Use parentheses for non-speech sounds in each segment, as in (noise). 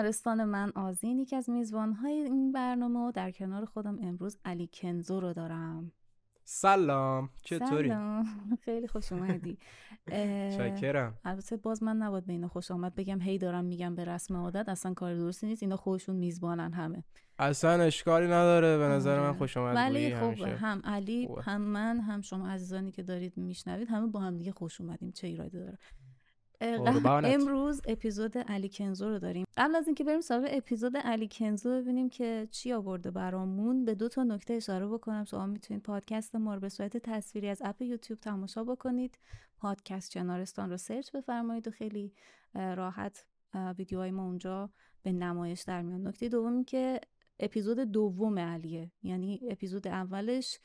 چنارستان من آزین یکی از میزبانهای این برنامه و در کنار خودم امروز علی کنزو رو دارم سلام چطوری؟ سلام (laughs) خیلی خوش اومدی شکرم البته باز من نباید به اینا خوش آمد بگم هی دارم میگم به رسم عادت اصلا کار درستی نیست اینا خودشون میزبانن همه اصلا اشکالی نداره به نظر من آره. خوش آمد ولی خب همیشه. هم علی خوبه. هم من هم شما عزیزانی که دارید میشنوید همه با هم دیگه خوش اومدیم چه ایرادی داره. امروز اپیزود علی کنزو رو داریم. قبل از اینکه بریم سراغ اپیزود علی کنزو ببینیم که چی آورده برامون. به دو تا نکته اشاره بکنم. شما می‌تونید پادکست ما رو به صورت تصویری از اپ یوتیوب تماشا بکنید. پادکست چنارستان رو search بفرمایید و خیلی راحت ویدیوهای ما اونجا به نمایش در میان. نکته دومی که اپیزود دوم علیه. یعنی اپیزود اولش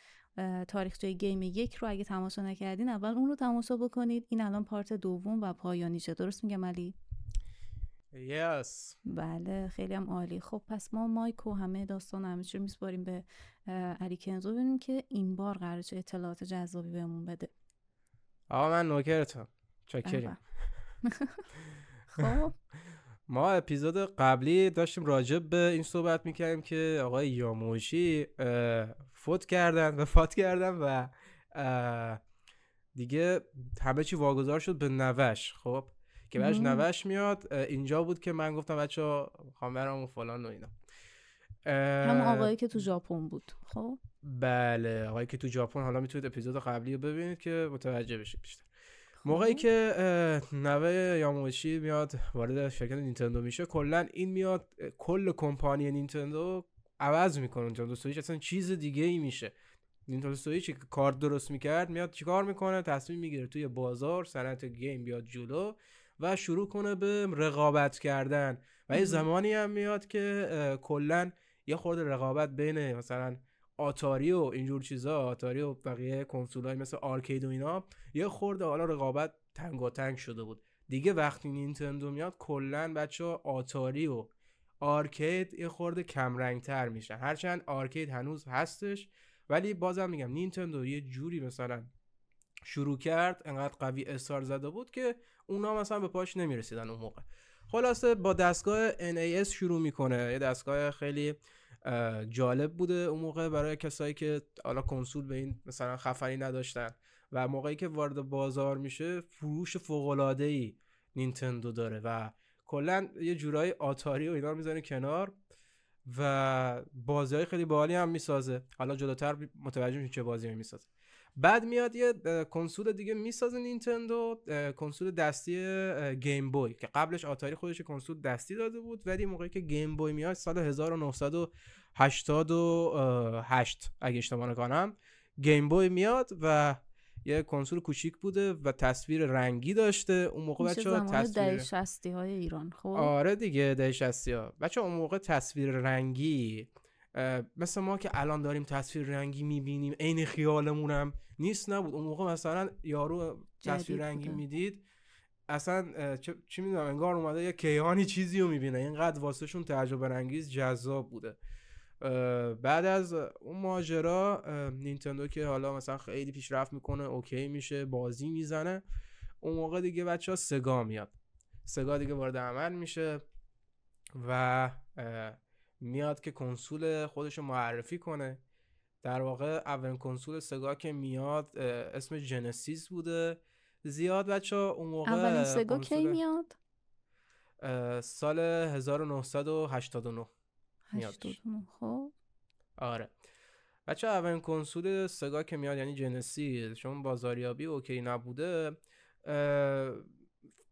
تاریخچه game یک رو اگه تماشا نکردین اول اون رو تماشا بکنید. این الان part دوم و پایانیشه درست میگم علی؟ یس. بله خیلی هم عالی. خب پس ما مایک و همه داستان همه رو میسپاریم به علی کنزو ببینیم که این بار قراره چه اطلاعات جذابی بهمون بده. آقا من نوکرتم. چکریم بله. (laughs) خب. (laughs) ما اپیزود قبلی داشتیم راجع به این صحبت می‌کردیم که آقای یاموشی فوت کردن وفات کردن و دیگه همه چی واگذار شد به نوش. خب؟ که مهم. نوش میاد اینجا بود که من گفتم بچه ها خواهم و فلان و اینا. هم آقایی که تو ژاپن بود. خب؟ بله آقایی که تو ژاپن. حالا می‌تونید اپیزود قبلی رو ببینید که متوجه بشید بیشتر. موقعی که نوه یاموچی میاد وارد شرکت نینتندو میشه کلا این میاد کل کمپانی نینتندو عوض می‌کنه نینتندو سویچ اصلا چیز دیگه ای میشه. نینتندو سویچ که کارت درست می‌کرد میاد چیکار می‌کنه؟ تصمیم می‌گیره توی بازار صنعت game بیاد جلو و شروع کنه به رقابت کردن. و یه. زمانی هم میاد که کلا یه خورده رقابت بین مثلا آتاری و اینجور چیزا آتاری و بقیه کنسول مثل arcade و اینا یه خورده حالا رقابت تنگاتنگ شده بود. دیگه وقتی نینتندو میاد کلا بچه آتاری و arcade یه خورده کم تر میشن. هرچند arcade هنوز هستش ولی بازم میگم نینتندو یه جوری مثلا شروع کرد انقدر قوی اصرار زده بود که اونا مثلا به پاش نمی‌رسیدن اون موقع. خلاصه با دستگاه NAS شروع می‌کنه. یه دستگاه خیلی جالب بوده اون موقع برای کسایی که حالا کنسول به این مثلا خفنی نداشتن و موقعی که وارد بازار میشه فروش فوق ای نینتندو داره و کلا یه جورایی آتاری و اینا رو می‌زنه کنار و بازی های خیلی باحالی هم می‌سازه. حالا جلوتر متوجه میشین چه بازی می‌سازه. بعد میاد یه کنسول دیگه می‌سازه نینتندو کنسول دستی گیم بوی که قبلش آتاری خودش کنسول دستی داده بود ولی موقعی که گیم بوی میاد سال 1988 اگه اشتباه نکنم گیم بوی میاد و یه کنسول کوچیک بوده و تصویر رنگی داشته. اون موقع بچه ها تصویر های ایران خب؟ آره دیگه دهه 60 ها بچه اون موقع تصویر رنگی مثل ما که الان داریم تصویر رنگی می‌بینیم عین خیالمونم نیست نبود. اون موقع مثلا یارو تصویر رنگی. می‌دید اصلا چه- چی می‌دونم انگار اومده یه کیهانی چیزی رو می‌بینه. اینقدر واسه شون تجربه انگیز جذاب بوده. بعد از اون ماجرا نینتندو که حالا مثلا خیلی پیشرفت می‌کنه اوکی میشه بازی می‌زنه. اون موقع دیگه بچه ها سگا میاد. سگا دیگه وارد عمل میشه و میاد که کنسول خودش رو معرفی کنه. در واقع اولین کنسول سگا که میاد اسم جنسیس بوده. زیاد بچه ها اون موقع اولین سگا کی میاد؟ سال 1989 میادش. 89 خب. آره. بچه اولین کنسول سگا که میاد یعنی جنسی چون بازاریابی اوکی نبوده.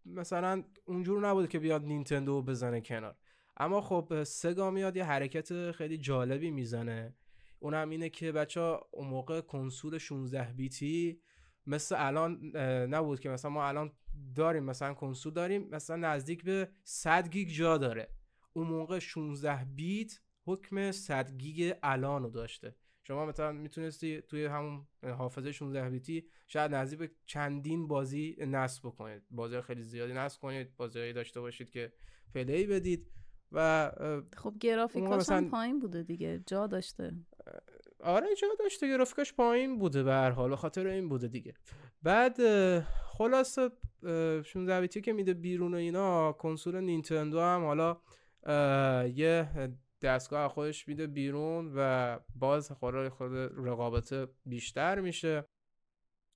مثلا اونجور نبوده که بیاد نینتندو بزنه کنار. اما خب سگا میاد یه حرکت خیلی جالبی می‌زنه. اونم اینه که بچه ها اون موقع کنسول 16 بیتی مثل الان نبود که مثلا ما الان داریم مثلا کنسول داریم مثلا نزدیک به 100 گیگ جا داره. اون موقع 16 بیت حکم 100 گیگ الان رو داشته. شما مثلا می‌تونستی توی همون حافظه 16 بیتی شاید نزدیک به چندین بازی نصب بکنید. بازی خیلی زیادی نصب کنید بازی داشته باشید که پلی بدید. و خب گرافیکاش اون مثلا- هم پایین بوده دیگه جا داشته. آره جا داشته گرافیکاش پایین بوده به هر حال خاطر این بوده دیگه. بعد خلاصه اه، 16 بیتی که میده بیرون و اینا کنسول نینتندو هم حالا یه دستگاه خودش میده بیرون و باز خود خود رقابت بیشتر میشه.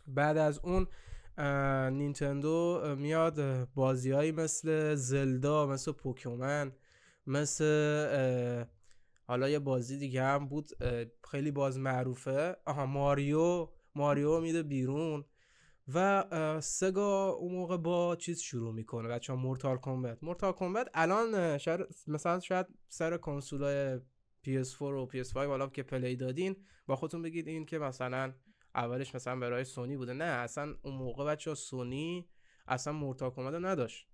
بعد از اون نینتندو میاد بازیهایی مثل زلدا مثل پوکیمون مثل حالا یه بازی دیگه هم بود خیلی باز معروفه. آها ماریو ماریو میده بیرون و سگا اون موقع با چیز شروع می‌کنه. بچه ها Mortal Kombat Mortal Kombat الان شاید مثلا شاید سر کنسول PS4 و PS5 حالا که play دادین با خودتون بگید این که مثلا اولش مثلا برای سونی بوده. نه اصلا اون موقع بچه ها سونی اصلا مورتال کمبت نداشت.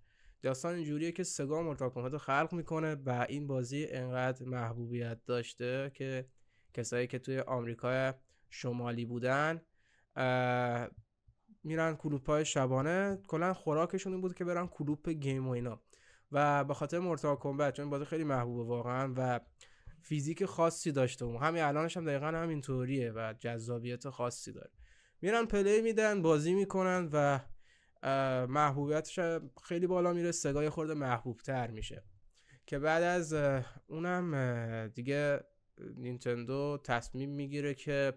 داستان اینجوریه که سگا مورتال کمبت خلق می‌کنه و این بازی انقدر محبوبیت داشته که کسایی که توی آمریکا شمالی بودن میرن کلوپ های شبانه کلا خوراکشون این بود که برن کلوپ گیم و اینا. و به خاطر مورتال کمبت چون بازی خیلی محبوبه واقعا و فیزیک خاصی داشته و همین الانش هم دقیقا همینطوریه و جذابیت خاصی داره. میرن پلی میدن بازی می‌کنن و محبوبیتش خیلی بالا میره سگای خورده محبوب تر میشه. که بعد از اونم دیگه نینتندو تصمیم می‌گیره که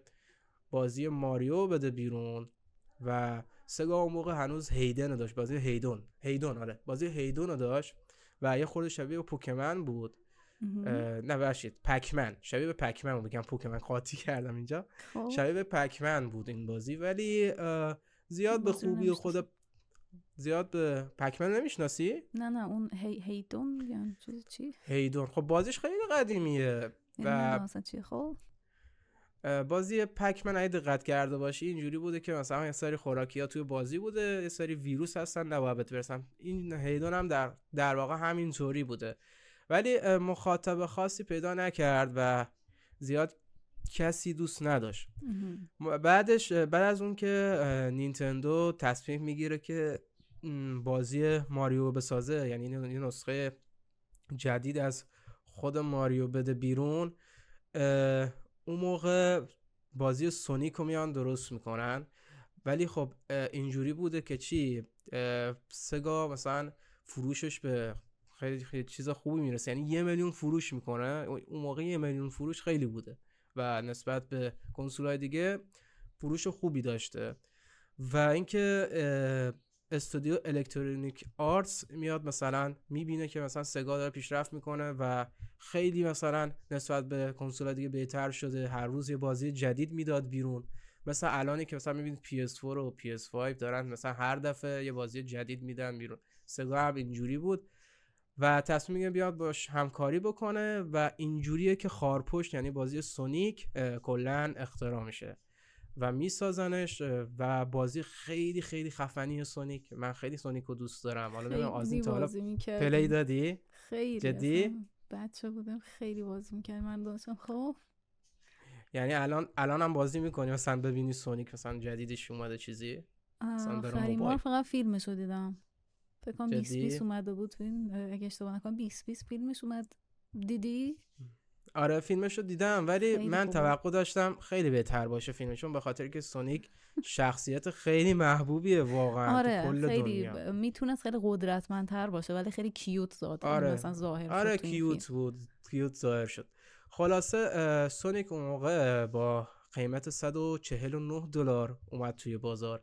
بازی ماریو بده بیرون و سگا اون موقع هنوز هیدن داشت. بازی هیدون هیدون آره. بازی هیدون رو داشت و یه خورده شبیه پوکمن بود. نه باشید پکمن. شبیه به پکمن بود. بگم پوکمن قاطی کردم اینجا. خب. شبیه به پکمن بود این بازی. ولی زیاد به خوبی خود زیاد به پکمن نمی‌شناسی؟ نه نه اون هی هیدون یعنی چی؟ هیدون. خب بازیش خیلی قدیمیه و چی خب. بازی پکمن اگه دقت کرده باشی اینجوری بوده که مثلا یه سری خوراکی ها توی بازی بوده یه سری ویروس هستن نباید برسن این هیدون هم در, در واقع همینطوری بوده. ولی مخاطب خاصی پیدا نکرد و زیاد کسی دوست نداشت. بعدش بعد از اون که نینتندو تصمیم می‌گیره که بازی ماریو بسازه یعنی یه نسخه جدید از خود ماریو بده بیرون اون موقع بازی سونیک رو میان درست می‌کنن. ولی خب اینجوری بوده که چی؟ سگا مثلا فروشش به خیلی, خیلی چیز خوبی می‌رسه. یعنی یه میلیون فروش می‌کنه. اون موقع یه میلیون فروش خیلی بوده و نسبت به کنسول دیگه فروش خوبی داشته. و اینکه استودیو الکترونیک آرتس میاد مثلا می‌بینه که مثلا سگا داره پیشرفت می‌کنه و خیلی مثلا نسبت به کنسول دیگه بهتر شده. هر روز یه بازی جدید می‌داد بیرون. مثلا الانی که مثلا می‌بینید PS4 و PS5 دارن مثلا هر دفعه یه بازی جدید میدن بیرون. سگا هم اینجوری بود و تصمیم میگه بیاد باش همکاری بکنه و اینجوریه که خارپشت یعنی بازی سونیک کلا اختراع میشه. و میسازنش و بازی خیلی خیلی خفنی سونیک. من خیلی سونیک رو دوست دارم. حالا نمی‌دونم آزین تا حالا play دادی؟ خیلی جدی؟ بچه بودم خیلی بازی می‌کرد من داشتم خب. یعنی الان الان هم بازی می‌کنی؟ مثلا ببینی سونیک مثلا جدیدش اومده چیزی؟ آخرین بار فقط فیلمش رو دیدم. فکر کنم 20 20 اومده بود. اگه اشتباه نکنم 20 20 فیلمش اومد. دیدی؟ آره فیلمش رو دیدم ولی من توقع داشتم خیلی بهتر باشه فیلمشون به خاطر که سونیک شخصیت خیلی محبوبیه واقعا آره کل خیلی می‌تونست خیلی قدرتمندتر باشه ولی خیلی کیوت زاد آره. مثلا ظاهر آره کیوت بود کیوت ظاهر شد. خلاصه سونیک اون موقع با قیمت 149 دلار اومد توی بازار.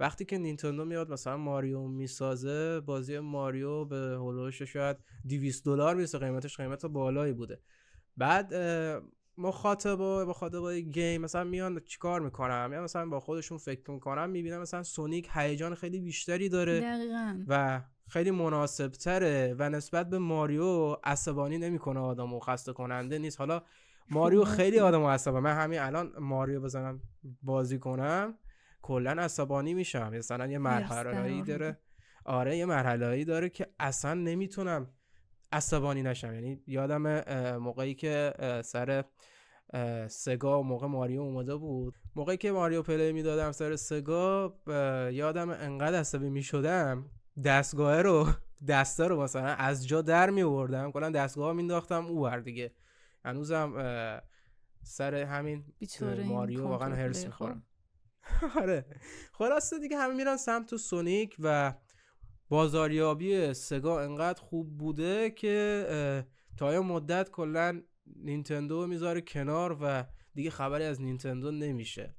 وقتی که نینتندو میاد مثلا ماریو می‌سازه بازی ماریو به هولوش شاید 200 دلار می‌رسه قیمتش قیمت بالایی بوده. بعد مخاطب و مخاطب گیم مثلا میان چیکار می‌کنم یا مثلا با خودشون فکر می‌کنم می‌بینم مثلا سونیک هیجان خیلی بیشتری داره دقیقا. و خیلی مناسب تره و نسبت به ماریو عصبانی نمی‌کنه آدم و خسته کننده نیست. حالا ماریو خیلی آدم عصبانی من همین الان ماریو بزنم بازی کنم کلا عصبانی میشم. مثلا یه مرحله داره. آره یه مرحله داره که اصلا نمی‌تونم عصبانی نشم. یعنی یادم موقعی که سر سگا موقع ماریو اومده بود موقعی که ماریو پلی می‌دادم سر سگا یادم انقدر عصبی می‌شدم دستگاه رو دسته رو مثلا از جا در می آوردم کلا دستگاه مینداختم او دیگه. هنوزم سر همین ماریو واقعا هرس می‌خورم. (laughs) آره. خلاصه دیگه همه میرن سمت سونیک و بازاریابی سگا انقدر خوب بوده که تا یه مدت کلا نینتندو می‌ذاره کنار و دیگه خبری از نینتندو نمیشه.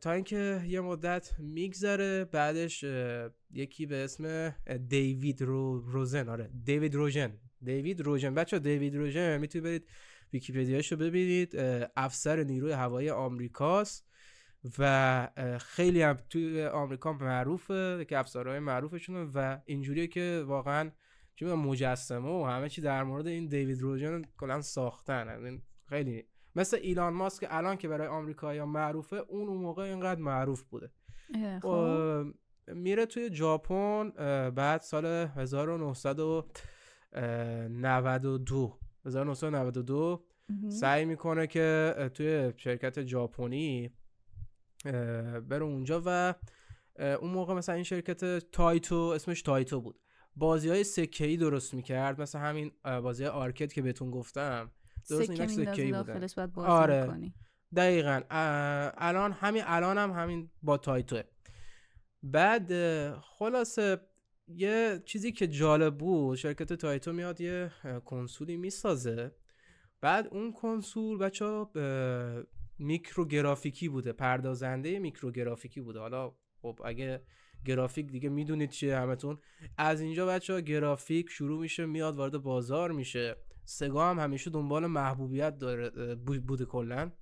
تا اینکه یه مدت میگذره بعدش یکی به اسم دیوید رو روزن آره دیوید روژن. دیوید روژن. بچه دیوید روژن می‌تونید برید ویکیپدیاشو ببینید. افسر نیروی هوایی آمریکاست. و خیلی هم توی آمریکا معروفه که افسرهای معروفشونه و اینجوریه که واقعا چه مجسمه و همه چی در مورد این دیوید روژن کلا ساختن. خیلی مثل ایلان ماسک الان که برای آمریکایی‌ها معروفه اون اون موقع اینقدر معروف بوده. خب. میره توی ژاپن بعد سال 1992 1992 سعی می‌کنه که توی شرکت ژاپنی بره اونجا و اون موقع مثلا این شرکت تایتو اسمش تایتو بود. بازی های سکه ای درست می‌کرد. مثل همین بازی arcade که بهتون گفتم. درست سکه سکه ای بودن. آره. دقیقا. الان همین الان هم همین با تایتوه. بعد خلاصه یه چیزی که جالب بود شرکت تایتو میاد یه کنسولی می‌سازه. بعد اون کنسول بچه ها میکروگرافیکی بوده پردازنده میکروگرافیکی بوده. حالا خب اگه گرافیک دیگه می‌دونید چیه همتون از اینجا بچه ها گرافیک شروع میشه میاد وارد بازار میشه. سگا هم همیشه دنبال محبوبیت داره بوده کلا.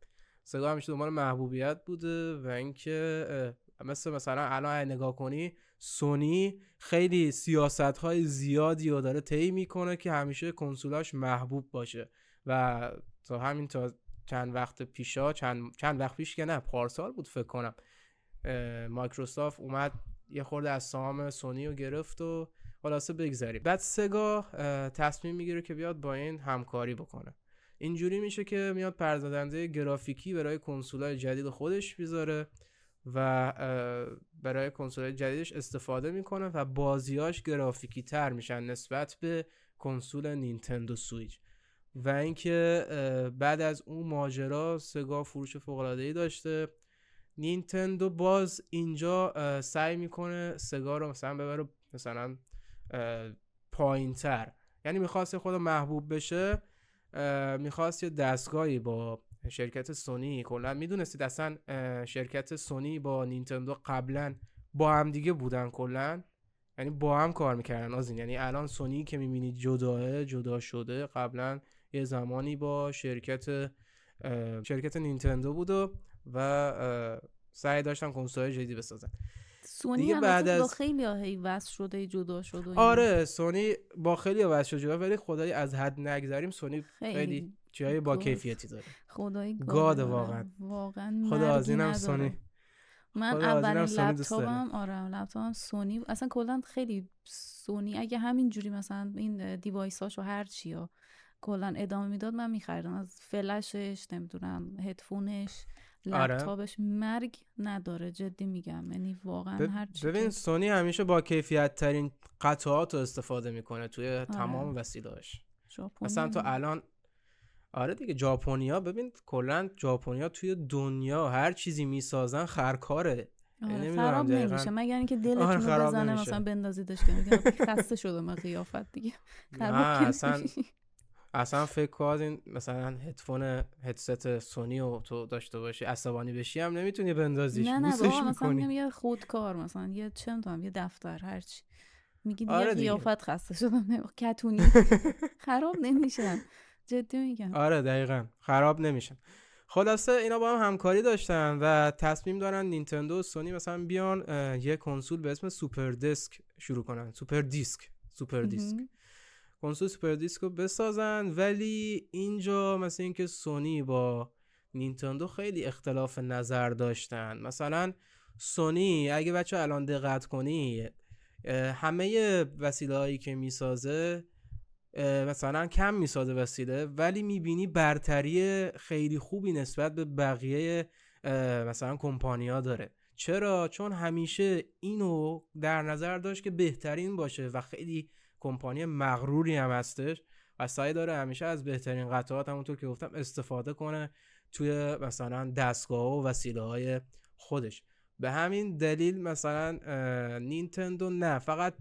سگا همیشه دنبال محبوبیت بوده و اینکه مثل مثلا الان نگاه کنی سونی خیلی سیاست های زیادی رو داره طی می‌کنه که همیشه کنسولاش محبوب باشه و تا همین تا چند وقت پیشا چند, چند وقت پیش که نه پارسال بود فکر کنم. مایکروسافت اومد یه خورده از سهام سونی رو گرفت و خلاصه بگذاریم. بعد سگا تصمیم می‌گیره که بیاد با این همکاری بکنه. اینجوری میشه که میاد پردازنده گرافیکی برای کنسولای جدید خودش بیذاره و برای کنسول جدیدش استفاده می‌کنه و بازیاش گرافیکی تر میشن نسبت به کنسول نینتندو سویچ. و اینکه بعد از اون ماجرا سگا فروش فوق ای داشته. نینتندو باز اینجا سعی می‌کنه سگا رو مثلا ببره مثلا پایین تر یعنی می‌خواست خود محبوب بشه می‌خواست یه دستگاهی با شرکت سونی کلا می‌دونستید اصلا شرکت سونی با نینتندو قبلا با هم دیگه بودن کلا. یعنی با هم کار می‌کردن از این یعنی الان سونی که می‌بینید جداه جدا شده قبلا یه زمانی با شرکت شرکت نینتندو بود و, و سعی داشتن کنسول جدید بسازن. سونی هم بعد از... با خیلی هی وصل شده جدا شده آره سونی با خیلی وصل شده جدا ولی خدای از حد نگذاریم سونی خیلی, خیلی چیزای با کیفیتی داره. خدای گاد واقعا. واقعا خدا از اینم سونی. من اولین لپتاپم آره لپتاپم سونی اصلا کلا خیلی سونی اگه همین جوری مثلا این دیوایس هاشو هر چیا کلا ادامه می‌داد من میخریدم. از فلشش نمی‌دونم هدفونش آره. لپتاپش مرگ نداره جدی میگم. یعنی واقعا هر چی ببین سونی همیشه با کیفیت ترین قطعات رو استفاده می‌کنه توی آره. تمام وسیلهاش مثلا تو الان آره دیگه ژاپنیا ببین کلا ژاپنیا توی دنیا هر چیزی می‌سازن خرکاره. آره خراب نمیشه. مگر اینکه دلتون آره بزنه مثلا بندازیدش که. خسته شده من قیافت دیگه. (laughs) خراب اصلا اصلا فکر کن این مثلا هدفون هدست سونی رو تو داشته باشی عصبانی بشی هم نمی‌تونی بندازیش نه نه بابا مثلا یه خودکار مثلا یه چه یه دفتر هرچی میگی دیگه آره قیافت خسته شدم کتونی. (laughs) خراب نمیشن جدی میگم. آره دقیقا. خراب نمیشن خلاصه اینا با هم همکاری داشتن و تصمیم دارن نینتندو و سونی مثلا بیان یه کنسول به اسم Super Disc شروع کنن. Super Disc Super Disc کنسول سوپر دیسک رو بسازن ولی اینجا مثل اینکه سونی با نینتندو خیلی اختلاف نظر داشتن. مثلا سونی اگه بچه الان دقت کنی همه وسیله هایی که می‌سازه مثلا کم می‌سازه وسیله ولی می‌بینی برتری خیلی خوبی نسبت به بقیه مثلا کمپانیا داره. چرا؟ چون همیشه اینو در نظر داشت که بهترین باشه و خیلی کمپانی مغروری هم هستش و سعی داره همیشه از بهترین قطعات همونطور که گفتم استفاده کنه توی مثلا دستگاه و وسیله های خودش. به همین دلیل مثلا نینتندو نه فقط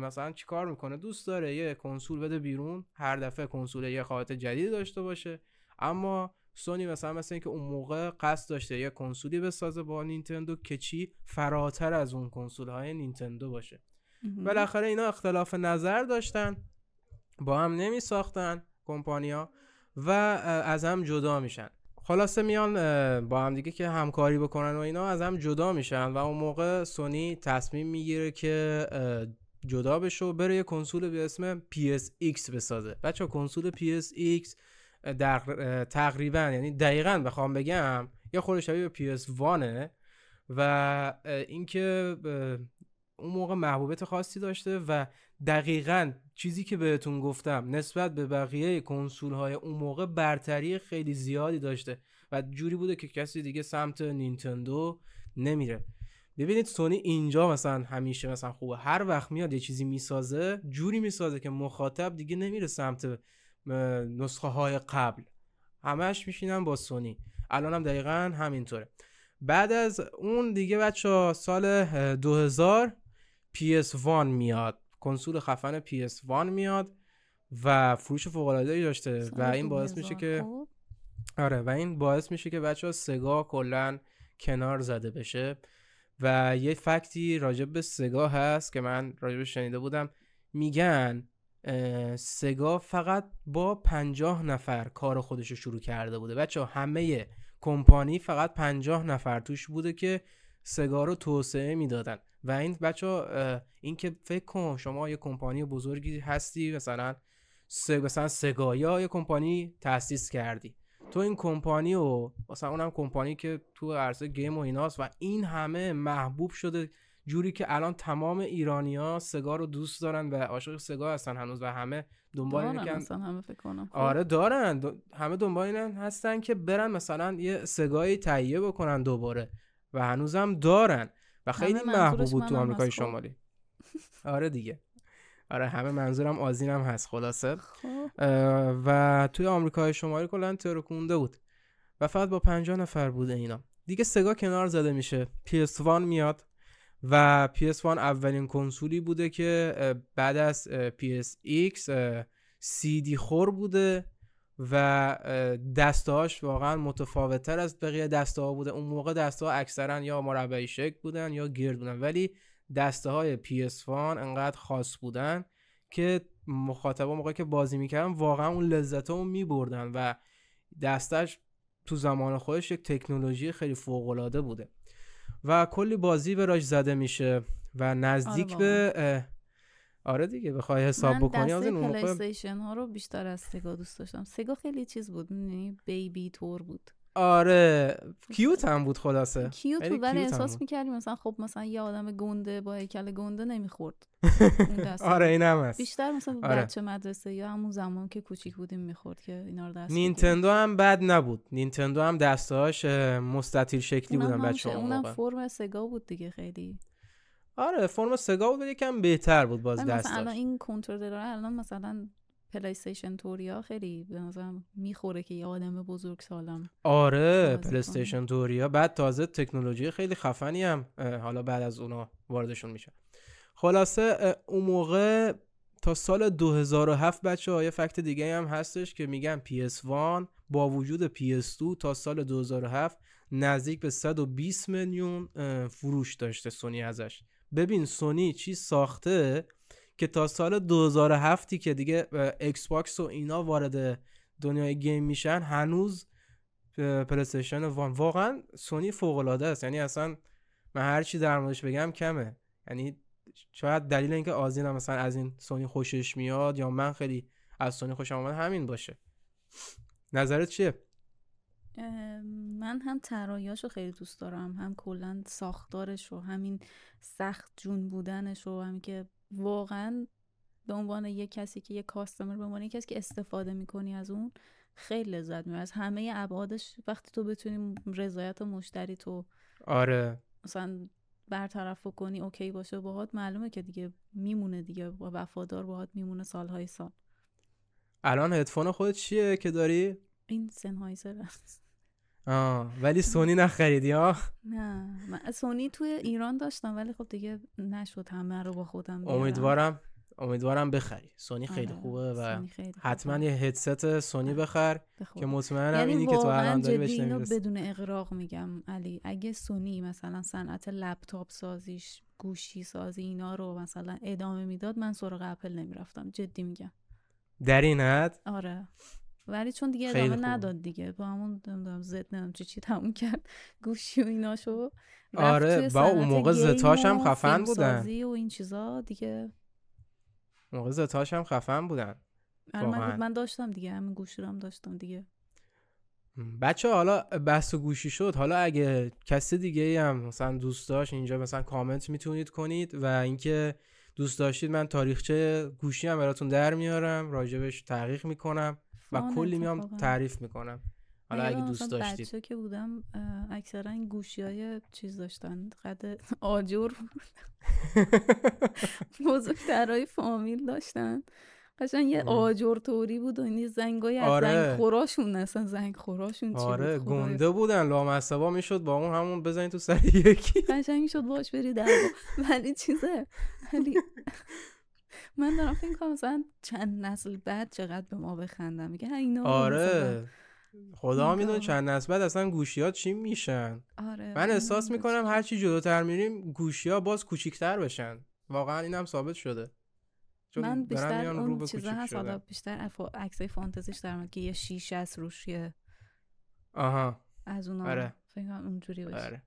مثلا چیکار می‌کنه؟ دوست داره یه کنسول بده بیرون هر دفعه کنسول یه خاطر جدید داشته باشه. اما سونی مثلا مثل اینکه اون موقع قصد داشته یه کنسولی بسازه با نینتندو که چی؟ فراتر از اون کنسول های نینتندو باشه. بالاخره اینا اختلاف نظر داشتن با هم نمی ساختن کمپانیا و از هم جدا میشن. خلاصه میان با هم دیگه که همکاری بکنن و اینا از هم جدا میشن و اون موقع سونی تصمیم می‌گیره که جدا بشه و بره یه کنسول به اسم PSX بسازه. بچه کنسول PSX در تقریبا یعنی دقیقا بخوام بگم یه خورده شبیه به PS1 و اینکه اون موقع محبوبیت خاصی داشته و دقیقا چیزی که بهتون گفتم نسبت به بقیه کنسول های اون موقع برتری خیلی زیادی داشته و جوری بوده که کسی دیگه سمت نینتندو نمیره. ببینید سونی اینجا مثلا همیشه مثلا خوبه. هر وقت میاد یه چیزی می‌سازه جوری می‌سازه که مخاطب دیگه نمیره سمت نسخه های قبل. همش میشینن با سونی. الان هم دقیقا همینطوره. بعد از اون دیگه بچه سال 2000 PS1 میاد. کنسول خفن PS1 میاد و فروش فوق العاده داشته و این باعث میشه که. آره و این باعث میشه که بچه ها سگا کلا کنار زده بشه و یه فکتی راجب به سگا هست که من راجب شنیده بودم. میگن سگا فقط با پنجاه نفر کار خودش رو شروع کرده بوده. بچه همه کمپانی فقط پنجاه نفر توش بوده که سگا رو توسعه می‌دادن. و این بچه این که فکر کن شما یه کمپانی بزرگی هستی مثلا مثلا سگایا یه کمپانی تاسیس کردی. تو این کمپانی و مثلا اونم کمپانی که تو عرصه گیم و ایناست و این همه محبوب شده جوری که الان تمام ایرانیا سگا رو دوست دارن و عاشق سگا هستن هنوز و همه دنبال اینه که همه فکر کنم. خب. آره دارن. همه دنبال اینن هستن که برن مثلا یه سگایی تهیه بکنن دوباره. و هنوزم دارن. و خیلی محبوب بود تو آمریکای خب. شمالی. آره دیگه. آره همه منظورم آزینم هست خلاصه. خب. و توی آمریکای شمالی کلا ترکونده بود. و فقط با 50 نفر بوده اینا. دیگه سگا کنار زده میشه. PS1 میاد. و PS1 اولین کنسولی بوده که بعد از PSX CD خور بوده. و دستهاش واقعا متفاوتتر از بقیه دسته ها بوده. اون موقع دسته ها اکثرا یا مربعی شکل بودن یا گرد بودن ولی دسته های PS1 انقدر خاص بودن که مخاطبا موقعی که بازی می‌کردن واقعا اون لذت رو میبردن و دستش تو زمان خودش یک تکنولوژی خیلی فوق العاده بوده. و کلی بازی راش زده میشه و نزدیک آره به آره دیگه بخوای حساب من بکنی از اون موقع ها رو بیشتر از سگا دوست داشتم. سگا خیلی چیز بود یعنی بیبی تور بود. آره کیوت هم بود خلاصه. کیوت بود ولی احساس می‌کردی مثلا خب مثلا یه آدم گنده با هیکل گنده نمی‌خورد. (laughs) آره این هم هست. بیشتر مثلا آره. بچه مدرسه یا همون زمان که کوچیک بودیم می‌خورد که اینا رو دست نینتندو هم بد نبود. نینتندو هم دستهاش مستطیل شکلی بودن بچه اونم فرم سگا بود دیگه خیلی. آره فرم سگا بود یکم بهتر بود باز دستش مثلا الان این کنترلر الان مثلا پلی استیشن توریا خیلی به نظرم می‌خوره که یه آدم بزرگ سالم آره پلی استیشن توریا. بعد تازه تکنولوژی خیلی خفنی هم حالا بعد از اونا واردشون میشه. خلاصه اون موقع تا سال 2007 بچه های fact دیگه هم هستش که میگن PS1 با وجود PS2 تا سال 2007 نزدیک به 120 میلیون فروش داشته سونی ازش. ببین سونی چی ساخته که تا سال 2007 که دیگه ایکس باکس و اینا وارد دنیای game میشن هنوز PlayStation One واقعا سونی فوق است. یعنی اصلا من هر چی در موردش بگم کمه. یعنی شاید دلیل اینکه آزین مثلا از این سونی خوشش میاد یا من خیلی از سونی خوشم اومد همین باشه. نظرت چیه؟ من هم طراحیاشو رو خیلی دوست دارم. هم کلا ساختارش و همین سخت جون بودنش و همین که واقعا به عنوان یک کسی که یک کاستمر به عنوان کسی که استفاده می‌کنی از اون خیلی لذت می‌بری از همه ابعادش وقتی تو بتونی رضایت مشتری تو آره. مثلا برطرف کنی اوکی باشه باهات معلومه که دیگه میمونه دیگه. با وفادار باهات میمونه سالهای سال. الان هدفون خود چیه که داری؟ این سنهایزر آه ولی سونی نخریدی ها نه من سونی توی ایران داشتم ولی خب دیگه نشد همه رو با خودم بیارم. امیدوارم امیدوارم بخری. سونی خیلی آره، خوبه و خیلی حتما خوبه. یه هدست سونی بخر به خدا. که مطمئنم یعنی اینی که تو الان داری بهش بدون اقراق میگم علی. اگه سونی مثلا صنعت لپتاپ سازیش گوشی سازی اینا رو مثلا ادامه می‌داد من سراغ اپل نمی‌رفتم. جدی میگم. در این حد؟ آره. ولی چون دیگه ادامه. نداد دیگه. با همون نمی‌دونم زد نمی‌دونم چی چی تموم کرد. (laughs) گوشی و ایناشو آره، با اون موقع زتاش هم خفن بودن. و این چیزا دیگه. موقع زتاش هم خفن بودن. آره من. من داشتم دیگه همین گوشی رو هم داشتم دیگه. بچه حالا بحث و گوشی شد. حالا اگه کسی دیگه ای هم مثلا دوست داشت اینجا مثلا کامنت می‌تونید کنید و اینکه دوست داشتید من تاریخچه گوشی هم براتون در میارم. راجبش تحقیق می‌کنم. و کلی میام. تعریف می‌کنم حالا اگه دوست داشتید بچه که بودم اکثرا گوشی های چیز داشتن قد آجر (laughs) بزرگترهای فامیل داشتن قشنگ یه. آجر طوری بود و این زنگای از آره. زنگ خوراشون اصلا زنگ خوراشون چی آره بود. گنده بودن لامصبا می‌شد با اون همون بزنید تو سر یکی قشنگ می‌شد باش بری در ولی چیزه ولی (laughs) من دارم فکر کنم مثلا چند نسل بعد چقدر به ما بخندم میگه اینا آره. خدا می‌دونه. چند نسل بعد اصلا گوشی ها چی میشن. آره من احساس اون می‌کنم. هر چی جلوتر میریم گوشی ها باز کوچیکتر بشن. واقعا اینم ثابت شده. چون من بیشتر اون چیزا هست حالا. بیشتر عکسای فانتزیش در اومد که یه شیشه است روش یه آها. از اونا آره. فکر اونجوری باشه. آره.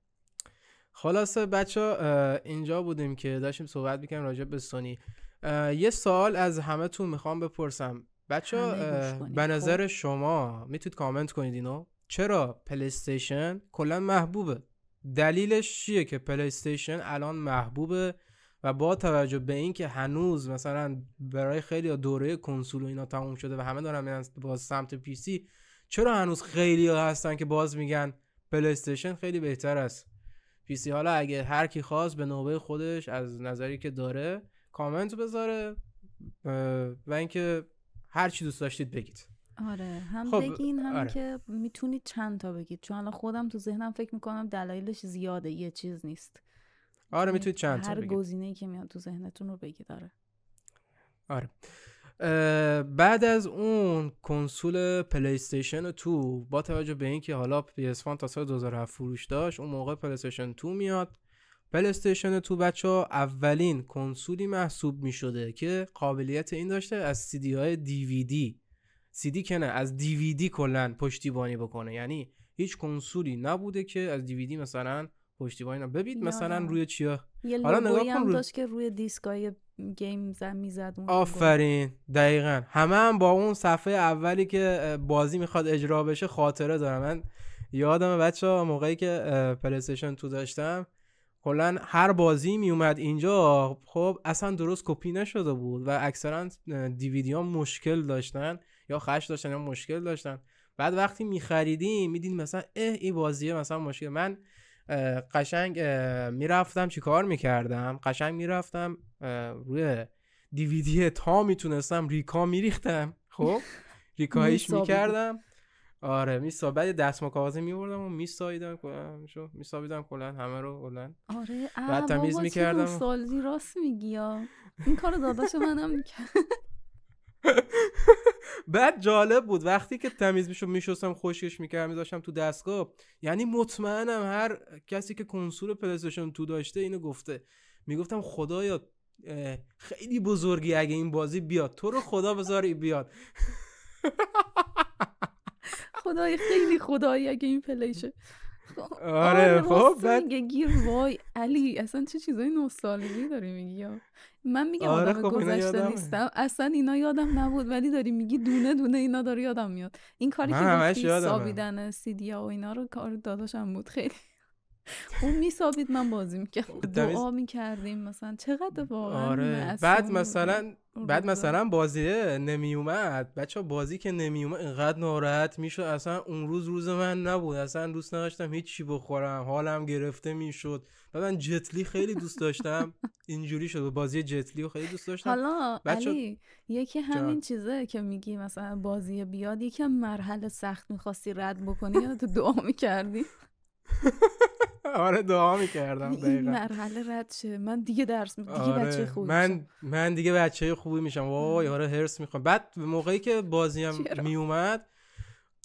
خلاصه بچه اینجا بودیم که داشتیم صحبت می‌کنیم راجع به سونی. یه سوال از همه تون می‌خوام بپرسم. بچه به خب؟ نظر شما می‌تونید کامنت کنید اینو؟ چرا پلیستیشن کلا محبوبه؟ دلیلش چیه که پلیستیشن الان محبوبه و با توجه به اینکه هنوز مثلا برای خیلی دوره کنسول و اینا تموم شده و همه دارن میرن باز سمت پی سی چرا هنوز خیلی هستن که باز میگن پلیستیشن خیلی بهتر است؟ پی سی حالا اگه هر کی خواست به نوبه خودش از نظری که داره کامنت بذاره و اینکه هر چی دوست داشتید بگید. آره هم خب، بگین هم آره. که می‌تونید چند تا بگید. چون الان خودم تو ذهنم فکر می‌کنم دلایلش زیاده یه چیز نیست. آره می‌تونید چند تا هر گزینه‌ای که میاد تو ذهنتون رو بگید آره. آره. بعد از اون کنسول پلی استیشن 2 با توجه به اینکه حالا PS1 تا سال 2007 فروش داشت اون موقع پلی استیشن 2 میاد. پلی استیشن 2 بچه ها اولین کنسولی محسوب می شده که قابلیت این داشته از سی دی های DVD سی دی که نه از DVD کلا پشتیبانی بکنه. یعنی هیچ کنسولی نبوده که از DVD مثلا پشتیبانی نه ببین مثلا. روی چیا یه حالا نگاه کن هم رو- داشت که روی دیسکای گیم زن می‌زد. آفرین. دقیقا. همه هم با اون صفحه اولی که بازی می‌خواد اجرا بشه خاطره دارم من یادم بچه ها موقعی که پلیستیشن تو داشتم کلا هر بازی میومد اینجا خب اصلا درست کپی نشده بود و اکثرا دیویدی ها مشکل داشتن یا خش داشتن یا مشکل داشتن. بعد وقتی میخریدیم میدین مثلا اه این بازیه مثلا مشکل. من قشنگ می‌رفتم چیکار می‌کردم؟ قشنگ می‌رفتم روی دیویدی تا می‌تونستم ریکا میریختم خب؟ (laughs) میسابیدی. می‌کردم. آره میسا. بعد دست کاغذی میوردم و میساییدم میسابیدم کلا همه رو کلا. آره. بعد تمیز می‌کردم. نوستالژی راست میگی این کارو داداش منم می‌کرد. (laughs) بعد جالب بود. وقتی که تمیز می‌شد میشستم خوشش می‌کردم میذاشتم تو دستگاه. یعنی مطمئنم هر کسی که کنسول پلیستیشن تو داشته اینو گفته. می‌گفتم خدایا خیلی بزرگی اگه این بازی بیاد. تو رو خدا بذاری بیاد. (laughs) خدای خیلی خدایی اگه این پلیشه آره، خب، راست بعد- گیر وای علی اصلا چه چیزای نوستالژی داری میگی یا؟ من میگم آره، آدم خب، گذشته. نیستم. اصلا اینا یادم نبود ولی داری میگی دونه دونه اینا داره یادم میاد. این کاری که گفتی. سابیدن سیدیا و اینا رو کار داداشم بود. خیلی اون میسابید من بازی می‌کردم. دعا می‌کردیم مثلا. چقدر واقعا آره. بعد. مثلا بعد. مثلا بازیه نمی اومد بچه بازی که نمی اومد اینقدر ناراحت می‌شد. اصلا اون روز روز من نبود. اصلا دوست نداشتم هیچ چی بخورم. حالم گرفته می‌شد. بعد من جتلی خیلی دوست داشتم. (laughs) اینجوری شد. بازی جتلی رو خیلی دوست داشتم. حالا بچه- علی یکی همین چیزه که میگی مثلا بازی بیاد یکم مرحله سخت می‌خواستی رد بکنی یا تو دعا می‌کردی؟ (laughs) آره دعا می‌کردم این دقیقا. مرحله رد شه. من دیگه درس دیگه بچه آره خوبی من من دیگه بچه خوبی میشم. وای آره هرس می‌خوام. بعد موقعی که بازیم؟ میومد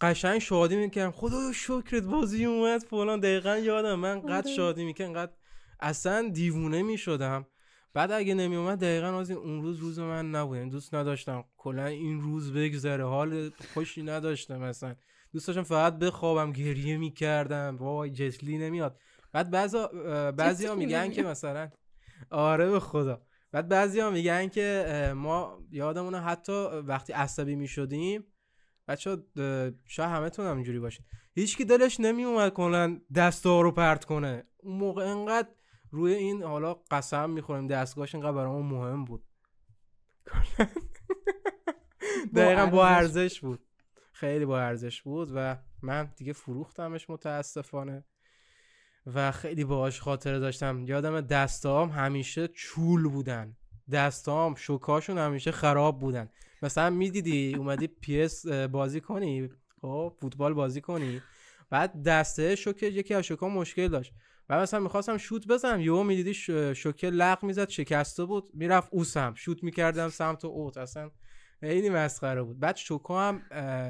قشنگ شادی می‌کردم. خدایا شکرت بازی اومد فلان. دقیقا یادم من قد آره. شادی می‌کردم قد اصلا دیوونه می‌شدم. بعد اگه نمیومد دقیقا از این اون روز روز من نبود دوست نداشتم کلا این روز بگذره. حال خوشی نداشتم مثلا دوست داشتم فقط بخوابم گریه می‌کردم. وای جسلی نمیاد. بعد بعضا بعضی ها میگن که. مثلا آره به خدا. بعد بعضی ها میگن که ما یادمونه حتی وقتی عصبی می‌شدیم بچه شاید همتون هم اینجوری باشه هیچکی دلش نمی اومد کنن دستا رو پرت کنه. اون موقع انقدر روی این حالا قسم می‌خوریم دستگاهش اینقدر برامون مهم بود. دقیقا با. ارزش بود. خیلی با ارزش بود و من دیگه فروختمش متاسفانه و خیلی باهاش خاطره داشتم. یادم دستام همیشه چول بودن. دستام شوکاشون همیشه خراب بودن. مثلا می‌دیدی اومدی پیس بازی کنی خب فوتبال بازی کنی بعد دسته شوکه یکی از شوکا مشکل داشت. و مثلا می‌خواستم شوت بزنم یهو می‌دیدی شوکه لق می‌زد شکسته بود می‌رفت اوسم شوت می‌کردم سمت اوت اصلا خیلی مسخره بود. بعد شوکا هم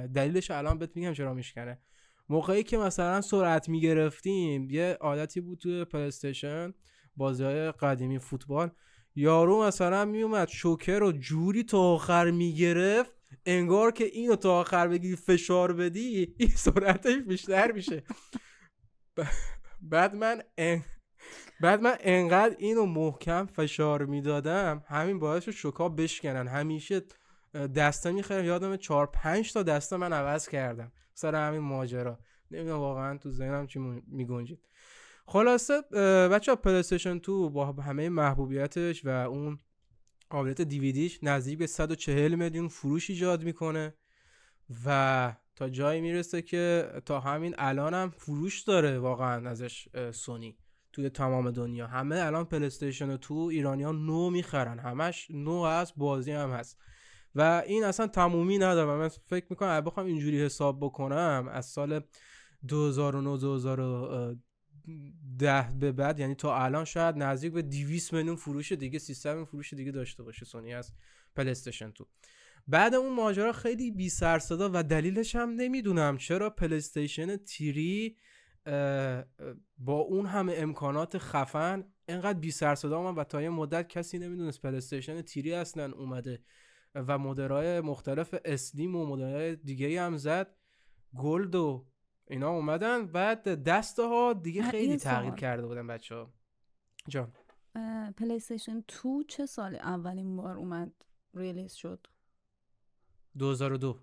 دلیلش الان بهت میگم چرا میشکنه. موقعی که مثلا سرعت می‌گرفتیم یه عادتی بود توی پلیستشن بازی های قدیمی فوتبال. یارو مثلا میومد شوکه رو جوری تا آخر می‌گرفت انگار که اینو تا آخر بگیری فشار بدی این سرعتش بیشتر میشه. بعد من ان- بعد من انقدر اینو محکم فشار می‌دادم همین باعث شد شوکا بشکنن. همیشه دسته می‌خرم یادم چهار پنج تا دسته من عوض کردم. سر همین ماجرا. نمی‌دونم واقعا تو ذهنم چی میگنجید. خلاصه بچه ها پلیستشن 2 با همه محبوبیتش و اون قابلیت دیویدیش نزدیک به 140 میلیون فروش ایجاد می‌کنه و تا جایی می‌رسه که تا همین الان هم فروش داره واقعا ازش سونی توی تمام دنیا. همه الان پلیستیشن 2 ایرانیان نو می‌خرن. همش نو هست بازی هم هست. و این اصلا تمومی نداره من فکر می‌کنم اگه بخوام اینجوری حساب بکنم از سال 2009 2010 به بعد یعنی تا الان شاید نزدیک به 200 میلیون فروش دیگه سیستم فروش دیگه داشته باشه سونی از پلیستشن 2 بعد اون ماجرا خیلی بی سر صدا و دلیلش هم نمی‌دونم چرا پلیستیشن تیری با اون همه امکانات خفن انقدر بی سر صدا اومد و تا یه مدت کسی نمی‌دونست پلیستیشن تیری اصلا اومده و مدرهای مختلف اسلیم و مدرهای دیگه هم زد. gold و اینا اومدن. بعد دسته ها دیگه خیلی تغییر. کرده بودن بچه ها جان پلیستیشن 2 چه سال اولین بار اومد release شد؟ 2002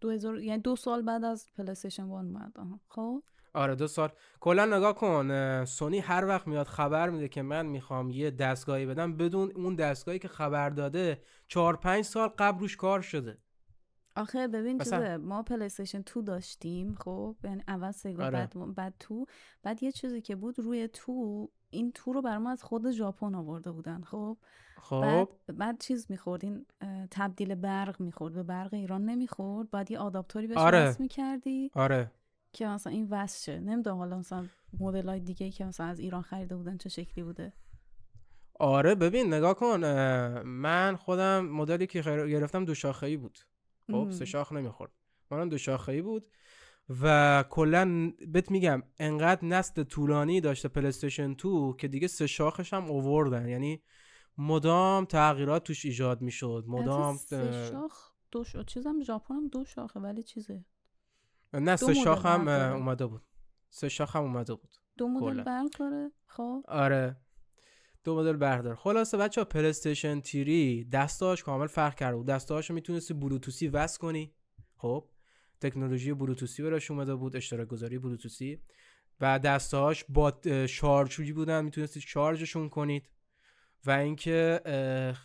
2000 یعنی دو سال بعد از پلیستیشن 1 اومد. خب. آره دو سال. کلا نگاه کن سونی هر وقت میاد خبر میده که من می‌خوام یه دستگاهی بدم بدون اون دستگاهی که خبر داده چهار پنج سال قبل روش کار شده. آخه ببین مثلا- چیزه ما پلیستیشن 2 داشتیم خب؟ یعنی اول سگا آره. بعد بعد تو. بعد یه چیزی که بود روی تو این تو رو برام از خود ژاپن آورده بودن خب؟ بعد خب. بعد چیز می‌خورد این تبدیل برق می‌خورد به برق ایران نمی‌خورد. بعد یه آداپتوری بهش آره. می‌کردی. آره. که مثلا این وصل شه. نمی‌دونم حالا مثلا مدل های دیگه که مثلا از ایران خریده بودن چه شکلی بوده. آره ببین نگاه کن من خودم مدلی که خیر- گرفتم دو شاخه ای بود. خب. سه شاخ نمی‌خورد. منم دو شاخه ای بود و کلا بهت میگم انقدر نسل طولانی داشته پلیستیشن 2 که دیگه سه شاخش هم اووردن. یعنی مدام تغییرات توش ایجاد می‌شد. مدام سه شاخ دو شاخ چیزم ژاپن هم دو شاخه ولی چیزه؟ نه سه شاخ هم. اومده بود. سه شاخ هم اومده بود. دو مدل کلا. برق داره؟ خب. آره. دو مدل بردار خلاصه بچه ها پلیستیشن تیری دستاش کامل فرق کرده بود. دستاش می‌تونستی بلوتوسی وصل کنی. خب. تکنولوژی بلوتوسی براش اومده بود اشتراک گذاری بلوتوسی و دستهاش با شارژویی بودن. می‌تونستید شارژشون کنید. و اینکه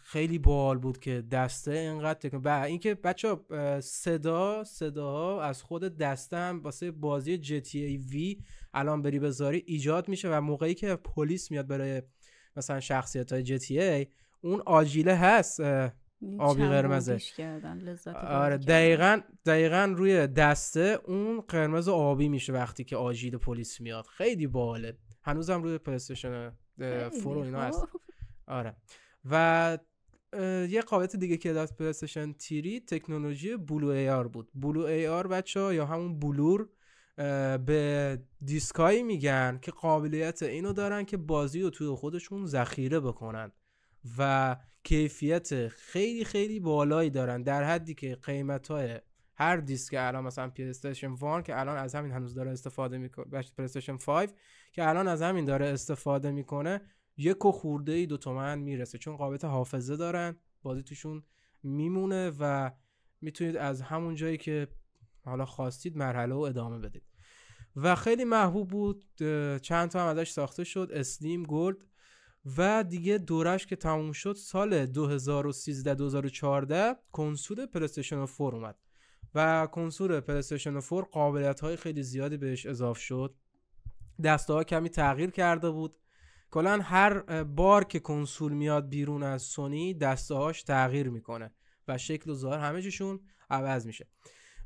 خیلی بال بود که دسته اینقدر و اینکه بچه صدا صداها از خود دسته هم واسه بازی جی تی ای وی الان بری بذاری ایجاد میشه و موقعی که پلیس میاد برای مثلا شخصیت های جی تی ای اون آجیله هست آبی قرمزه. آره دقیقا دقیقا روی دسته اون قرمز آبی میشه وقتی که آجیل پلیس میاد. خیلی باله هنوزم روی پلیستشن فور و اینا هست. آره. و یه قابلیت دیگه که داشت PlayStation Three تکنولوژی Blu-ray بود. Blu-ray بچه یا همون Blu-ray به دیسکایی میگن که قابلیت اینو دارن که بازی رو توی خودشون ذخیره بکنن و کیفیت خیلی خیلی بالایی دارن. در حدی که قیمت های هر دیسک الان مثلا پلیستشن 1 که الان از همین هنوز داره استفاده می‌کنه پلیستشن 5 که الان از همین داره استفاده می‌کنه یک و خورده ای دو تومن می‌رسه چون قابلیت حافظه دارن بازی توشون میمونه و می‌تونید از همون جایی که حالا خواستید مرحله و ادامه بدید. و خیلی محبوب بود چند تا هم ازش ساخته شد slim gold و دیگه دورش که تموم شد سال 2013 2014 کنسول پلیستشن 4 اومد و کنسول پلیستشن 4 قابلیت های خیلی زیادی بهش اضافه شد. دسته ها کمی تغییر کرده بود. کلا هر بار که کنسول میاد بیرون از سونی دسته هاش تغییر می‌کنه و شکل و ظاهر همه چیشون عوض میشه.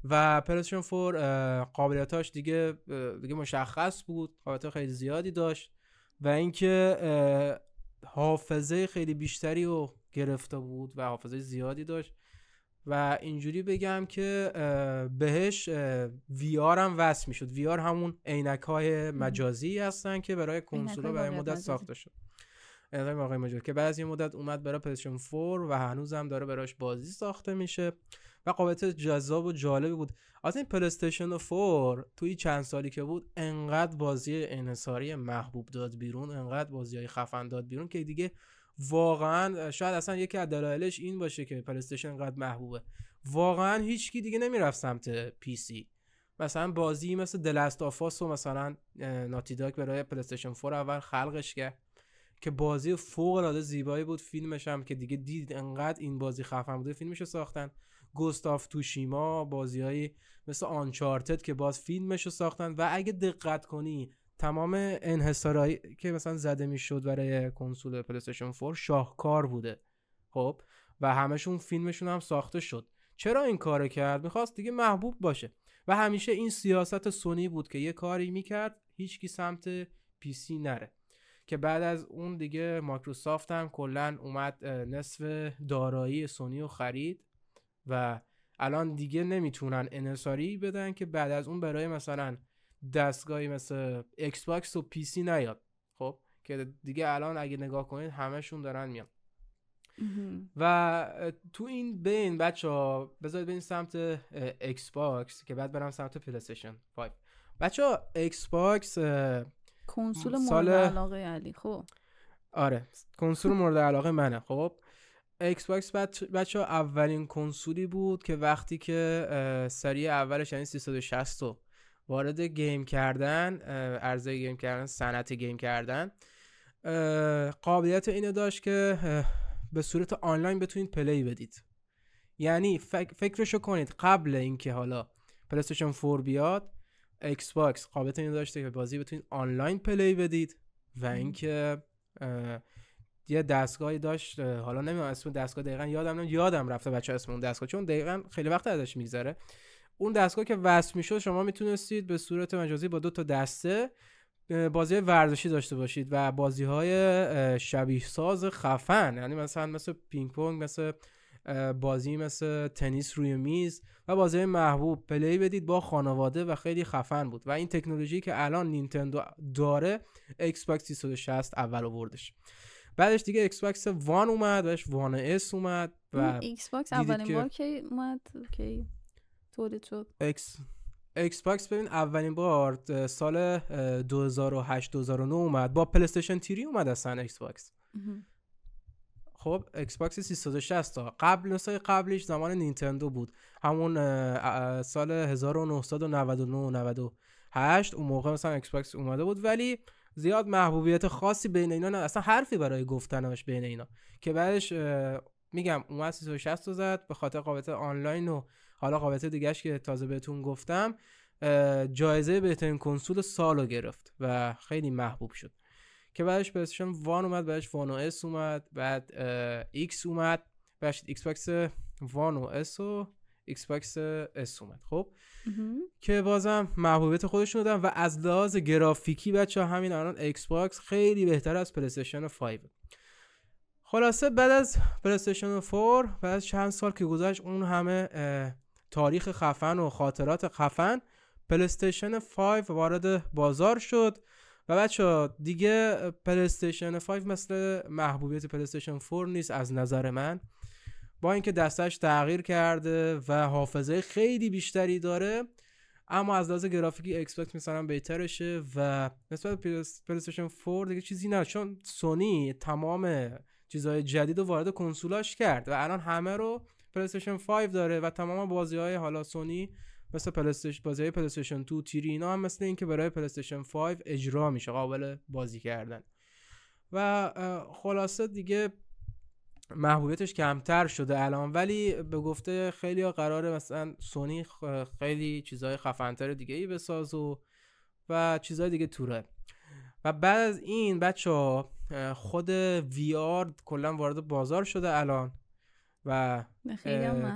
و پلیستشن 4 قابلیتاش دیگه دیگه مشخص بود قابلیت خیلی زیادی داشت و اینکه حافظه خیلی بیشتری رو گرفته بود و حافظه زیادی داشت. و اینجوری بگم که بهش وی آر هم وصل می‌شد. وی آر همون عینک های مجازی هستن که برای کنسول برای مدت ساخته شد. عینک که بعد از یه مدت اومد برای پلیستیشن 4 و هنوزم داره براش بازی ساخته میشه. و قابلیت جذاب و جالبی بود. از این پلیستشن 4 توی چند سالی که بود انقدر بازی انحصاری محبوب داد بیرون انقدر بازی های خفن داد بیرون که دیگه واقعا شاید اصلا یکی از دلایلش این باشه که پلیستشن انقدر محبوبه. واقعا هیچکی دیگه نمی‌رفت سمت پی سی مثلا بازی مثل The Last of Us و مثلا Naughty Dog برای پلیستشن 4 اول خلقش کرد که بازی فوق العاده زیبایی بود. فیلمش هم که دیگه دید انقدر این بازی خفن بوده فیلمش ساختن. Ghost of Tsushima بازیهایی مثل Uncharted که باز فیلمش رو ساختن. و اگه دقت کنی تمام انحصارایی که مثلا زده می‌شد برای کنسول پلیستشن 4 شاهکار بوده خب؟ و همشون فیلمشون هم ساخته شد. چرا این کار کرد؟ می‌خواست دیگه محبوب باشه. و همیشه این سیاست سونی بود که یه کاری می‌کرد هیچکی سمت پی سی نره. که بعد از اون دیگه مایکروسافت هم کلا اومد نصف دارایی سونی رو خرید و الان دیگه نمی‌تونن انحصاری بدن که بعد از اون برای مثلا دستگاهی مثل ایکس باکس و پی سی نیاد. خب؟ که دیگه الان اگه نگاه کنید همشون دارن میان. و تو این بین بچه ها بذارید بریم سمت ایکس باکس که بعد برم سمت پلیستشن 5 بچه ها ایکس باکس کنسول مورد علاقه علی خب؟ آره. کنسول مورد علاقه منه خب؟ ایکس باکس بچه ها اولین کنسولی بود که وقتی که سری اولش یعنی 360 رو وارد game کردن عرضه game کردن صنعت game کردن. قابلیت اینو داشت که به صورت آنلاین بتونید play بدید. یعنی فکرشو کنید قبل اینکه حالا پلیستشن 4 بیاد ایکس باکس قابلیت اینو داشته که بازی بتونید آنلاین play بدید و اینکه یه دستگاهی داشت حالا نمی‌دونم اسم دستگاه دقیقا یادم نمیاد یادم رفته بچه اسم اون دستگاه چون دقیقا خیلی وقت ازش میگذره. اون دستگاه که وصل می‌شد شما می‌تونستید به صورت مجازی با دو تا دسته بازی ورزشی داشته باشید و بازی های شبیه ساز خفن. یعنی مثلا مثل پینگ پونگ مثل بازی مثل تنیس روی میز و بازی محبوب. play بدید با خانواده و خیلی خفن بود. و این تکنولوژی که الان نینتندو داره ایکس باکس 360 اول آوردش. بعدش دیگه ایکس باکس وان اومد بهش وان اس اومد و ایکس باکس اولین بار که اومد؟ کی؟ تولید شد. ایکس ایکس باکس ببین اولین بار سال 2008 2009 اومد. با پلی استیشن 3 اومد اصلا ایکس باکس خب ایکس باکس 360 تا. قبل نسخه قبلش زمان نینتندو بود. همون سال 1999 هشت اون موقع مثلا ایکس باکس اومده بود. ولی زیاد محبوبیت خاصی بین اینا نه. اصلا حرفی برای گفتنش بین اینا. که بعدش میگم اومد 360 رو زد. به خاطر قابلیت آنلاین و حالا قابلیت دیگهش که تازه بهتون گفتم جایزه بهترین کنسول سال رو گرفت و خیلی محبوب شد. که بعدش پلیستشن وان اومد بعدش وان و اس اومد بعد ایکس اومد بعدش ایکس باکس وان و اس و ایکس باکس اس اومد. خب؟ که بازم محبوبیت خودشون دادن و از لحاظ گرافیکی بچه همین الان ایکس باکس خیلی بهتر از پلیستشن 5 خلاصه بعد از پلیستشن 4 بعد چند سال که گذشت اون همه تاریخ خفن و خاطرات خفن. پلیستشن 5 وارد بازار شد. و بچه دیگه پلیستشن 5 مثل محبوبیت پلیستشن 4 نیست از نظر من. با اینکه دسته‌ش تغییر کرده و حافظه خیلی بیشتری داره اما از لحاظ گرافیکی ایکس باکس مثلا بهترشه و نسبت به پلیستشن 4 دیگه چیزی نه چون سونی تمام چیزهای جدید رو وارد کنسولاش کرد و الان همه رو پلیستشن 5 داره و تمام بازی های حالا سونی مثل پلیستش بازی های پلیستشن 2 تیری اینا هم مثل اینکه برای پلیستشن 5 اجرا میشه قابل بازی کردن. و خلاصه دیگه محبوبیتش کمتر شده الان. ولی به گفته خیلی قراره مثلا سونی خیلی چیزهای خفنتر دیگه ای بساز و و چیزهای دیگه توره. و بعد از این بچه ها خود وی آر کلا وارد بازار شده الان. و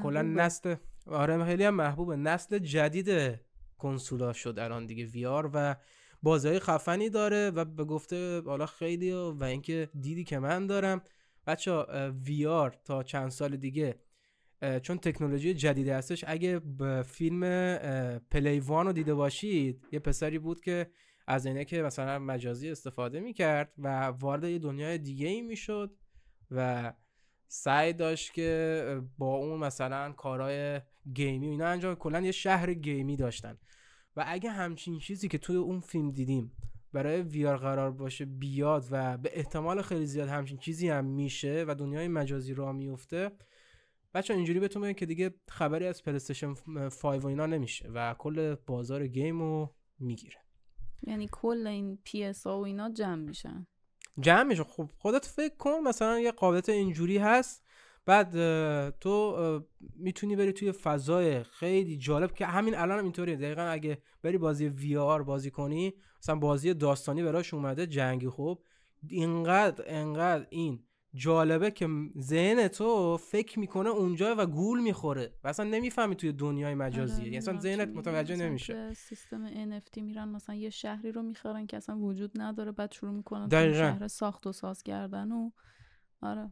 کلا نسل آره خیلی هم محبوبه. نسل جدید کنسولا شد الان دیگه وی آر و بازی خفنی داره و به گفته حالا خیلی و اینکه دیدی که من دارم. بچه وی آر تا چند سال دیگه چون تکنولوژی جدیدی هستش اگه به فیلم پلی وان رو دیده باشید یه پسری بود که از اینه که مثلا مجازی استفاده می‌کرد و وارد یه دنیای دیگه ای می‌شد و سعی داشت که با اون مثلا کارهای گیمی و اینا انجام کلا یه شهر گیمی داشتن. و اگه همچین چیزی که توی اون فیلم دیدیم برای ویار قرار باشه بیاد و به احتمال خیلی زیاد همچین چیزی هم میشه و دنیای مجازی را میفته بچه اینجوری بهتون میگم که دیگه خبری از پلیستشن 5 و اینا نمیشه و کل بازار game رو می‌گیره. یعنی کل این پی اس و اینا جمع میشن. جمع میشه خب خودت فکر کن مثلا یه قابلیت اینجوری هست بعد تو می‌تونی بری توی فضای خیلی جالب که همین الان هم اینطوریه. دقیقا اگه بری بازی VR بازی کنی مثلا بازی داستانی براش اومده جنگی. خوب اینقدر اینقدر این جالبه که ذهن تو فکر می‌کنه اونجا و گول می‌خوره و اصلا نمی‌فهمی توی دنیای مجازیه. یعنی اصلا ذهنت متوجه نمیشه. سیستم NFT میرن مثلا یه شهری رو می‌خورن که اصلا وجود نداره بعد شروع می‌کنن شهر ساخت و ساز کردن و آره.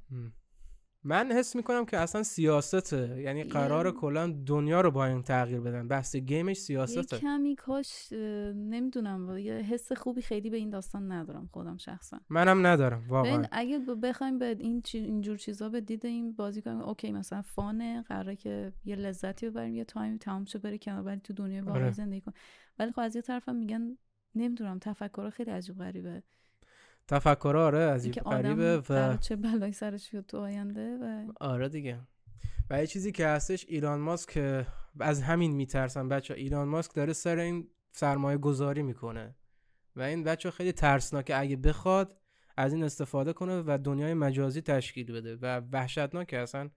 من حس می‌کنم که اصلا سیاسته. یعنی قرار کلا دنیا رو با این تغییر بدن. بحث گیمش سیاسته. یه کمی کاش نمی‌دونم یه حس خوبی خیلی به این داستان ندارم خودم شخصا. منم ندارم واقعا. اگه بخوایم به این چی اینجور چیزا به دید این بازی کنیم okay مثلا fun ه قراره که یه لذتی ببریم یه time تمام شه بره کنار ولی تو دنیای واقعی آره. زندگی کن ولی خب از یه طرفم میگن نمی‌دونم تفکر خیلی عجیب غریبه. تفکر آره عجیب غریبه و چه بلای سرش بیاد تو آینده و آره دیگه. و یه چیزی که هستش ایلان ماسک از همین میترسن بچه ایلان ماسک داره سر این سرمایه گذاری می‌کنه. و این بچه خیلی ترسناکه. اگه بخواد از این استفاده کنه و دنیای مجازی تشکیل بده. و وحشتناکه. اصلا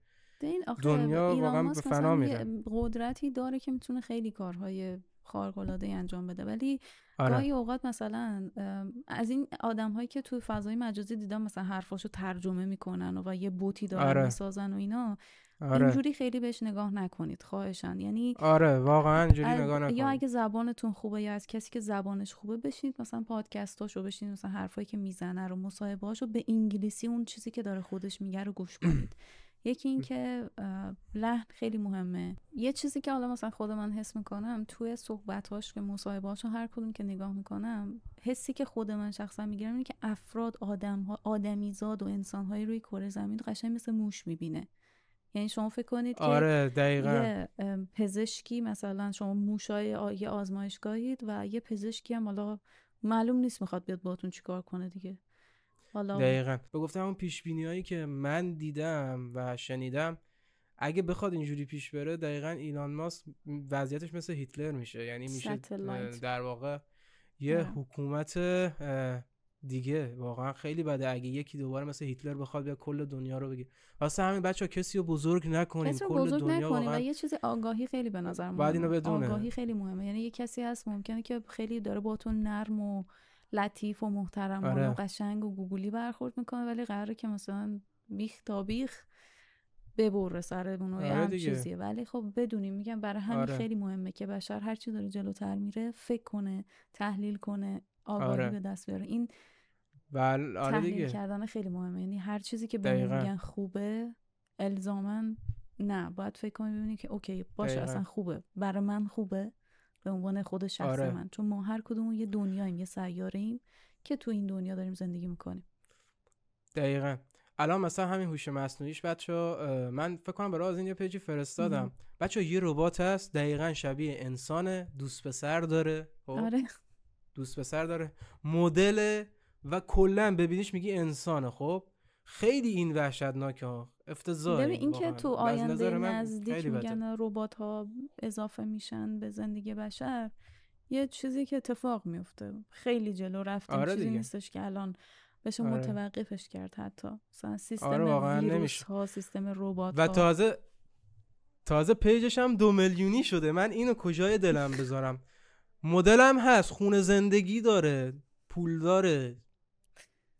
دنیا واقعا به فنا میره قدرتی داره که می‌تونه خیلی کارهای خارق انجام بده ولی آره. گاهی اوقات مثلا از این آدم هایی که تو فضای مجازی دیدم مثلا حرفاشو ترجمه می‌کنن و, و یه بوتی دارن آره. می‌سازن و اینا آره. اینجوری خیلی بهش نگاه نکنید خواهشان یعنی آره واقعا اینجوری نگاه نکنید یا اگه زبانتون خوبه یا از کسی که زبانش خوبه بشینید مثلا پادکستاشو بشینید مثلا حرفایی که می‌زنه رو مصاحبهاشو به انگلیسی اون چیزی که داره خودش میگه رو گوش کنید (clears throat) یکی اینکه لحن خیلی مهمه. یه چیزی که حالا مثلا خود من حس می‌کنم توی صحبتاش که مصاحبهاش هر کدوم که نگاه می‌کنم حسی که خود من شخصا می‌گیرم اینه که افراد آدم ها آدمیزاد و انسانهایی روی کره زمین قشنگ مثل موش می‌بینه. یعنی شما فکر کنید که آره دقیقا. یه پزشکی مثلا شما موشای یه آزمایشگاهید و یه پزشکی هم حالا معلوم نیست می‌خواد بیاد باتون چیکار کنه دیگه. حالا دقیقا به گفتم اون پیش هایی که من دیدم و شنیدم اگه بخواد اینجوری پیش بره دقیقا ایلان ماسک وضعیتش مثل هیتلر میشه یعنی میشه Satellite. در واقع یه آره. حکومت دیگه واقعا خیلی بده اگه یکی دوباره مثل هیتلر بخواد بیا کل دنیا رو بگیر واسه همین بچه کسی رو بزرگ نکنیم کل بزرگ دنیا نکنیم واقعا و یه چیزی آگاهی خیلی به نظر باید اینو مهمه. بدونه. آگاهی خیلی مهمه یعنی یه کسی هست ممکنه که خیلی داره باتون نرم و لطیف و محترمانه آره. و قشنگ و گوگلی برخورد می‌کنه ولی قراره که مثلا بیخ تا بیخ ببره سرمون و آره. چیزیه ولی خب بدونیم میگم برای همین آره. خیلی مهمه که بشر هرچی داره جلوتر میره فکر کنه تحلیل کنه آگاهی آره. به دست بیاره این بل آره تحلیل دیگه کردن خیلی مهمه یعنی هر چیزی که دقیقاً. میگن خوبه الزاما نه باید فکر کنی ببینی که okay باشه دقیقاً. اصلا خوبه برای من خوبه به عنوان خود شخص آره. من. چون ما هر کدومون یه دنیاییم یه سیاره ایم که تو این دنیا داریم زندگی می‌کنیم. دقیقا. الان مثلا همین هوش مصنوعیش بچه من فکر کنم برای از این یه page ی فرستادم. بچه یه ربات هست دقیقا شبیه انسانه. دوست پسر داره خب؟ آره. دوست پسر داره. مدل و کلا ببینیش میگی انسانه خب؟ خیلی این وحشتناکه ها افتضاحه ببین این که. تو آینده نزدیک. میگن ربات ها اضافه میشن به زندگی بشر یه چیزی که اتفاق میفته خیلی جلو رفتیم آره چیزی دیگه. نیستش که الان بشه آره. متوقفش کرد حتی مثلا سیستم آره، واقعاً ویروس. ها سیستم ربات و تازه تازه پیجش هم دو میلیونی شده من اینو کجای دلم بذارم مدلم هست خونه زندگی داره پول داره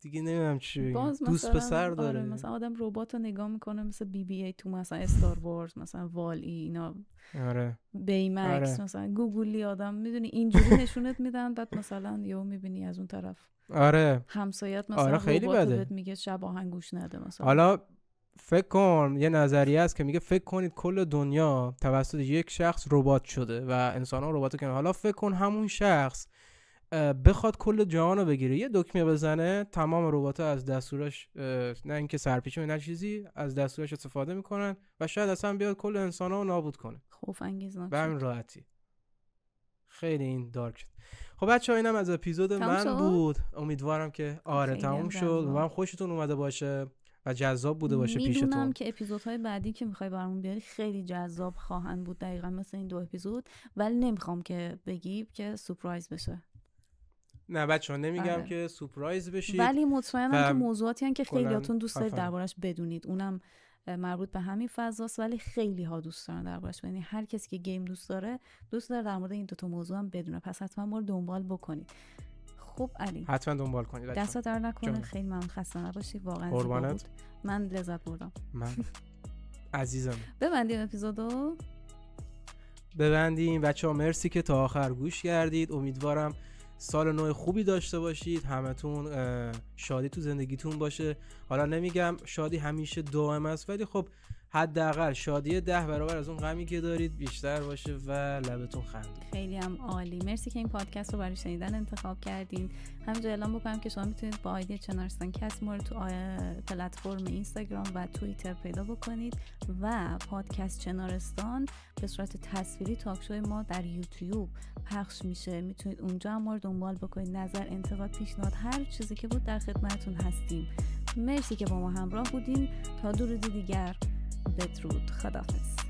دیگه نمی‌دونم چی بگم باز دوست پسر داره آره مثلا آدم ربات رو نگاه می‌کنه مثل بی بی ای تو مثلا استار وارز مثلا وال ای اینا. آره. بیمکس آره. مثلا گوگلی آدم. می‌دونی اینجوری نشونت میدن بعد مثلا یهو می‌بینی از اون طرف. آره. همسایت مثلا آره، خیلی بده. میگه شب آهنگ گوش نده مثلا. حالا فکر کن یه نظریه است که میگه فکر کنید کل دنیا توسط یک شخص ربات شده و انسان ها ربات کنن حالا فکر کن همون شخص بخواد کل جهان رو بگیره. یه دکمه بزنه تمام ربات از دستورش نه اینکه سرپیچه و نه چیزی از دستورش استفاده می‌کنن و شاید اصلا بیاد کل انسان رو نابود کنه. خوف انگیزناک به همین راحتی. خیلی این دارک شد. خب بچه اینم از اپیزود من شد؟ بود. امیدوارم که آره خیلی هم تموم شد. و خوشتون اومده باشه و جذاب بوده باشه پیشتون. می‌دونم که اپیزودهای بعدی که می‌خوای برامون بیاری خیلی جذاب خواهند بود دقیقا مثل این دو اپیزود. ولی نمی‌خوام که بگی که سورپرایز بشه. نه بچه نمیگم آره. که سورپرایز بشید ولی مطمئنم که موضوعاتی هن که خیلیاتون دوست دارید. دربارش بدونید. اونم مربوط به همین فضاست ولی خیلی ها دوست دارن دربارش یعنی هر کسی که گیم دوست داره دوست داره در مورد این دوتا موضوع هم بدونه. پس حتما ما رو دنبال بکنید. خب علی. حتما دنبال کنید. دست در نکنه. خیلی ممنون. خسته نباشی واقعا. بود. من لذت بردم. من (laughs) عزیزم. ببندیم اپیزودو ببندیم. بچه ها مرسی که تا آخر گوش کردید. امیدوارم سال نو خوبی داشته باشید همتون شادی تو زندگیتون باشه. حالا نمیگم شادی همیشه دائم است ولی خب حداقل شادی ده برابر از اون غمی که دارید بیشتر باشه و لبتون خندید خیلی هم عالی. مرسی که این پادکست رو برای شنیدن انتخاب کردین. همینجا اعلام بکنم که شما می‌تونید با آیدی چنارستان کس ما رو تو پلتفرم اینستاگرام و توییتر پیدا بکنید و پادکست چنارستان به صورت تصویری تاکشوی ما در یوتیوب پخش میشه. می‌تونید اونجا هم ما رو دنبال بکنید. نظر انتقاد پیشنهاد هر چیزی که بود در خدمتتون هستیم. مرسی که با ما همراه بودین. تا دو روز دیگر. بدرود. خدافظ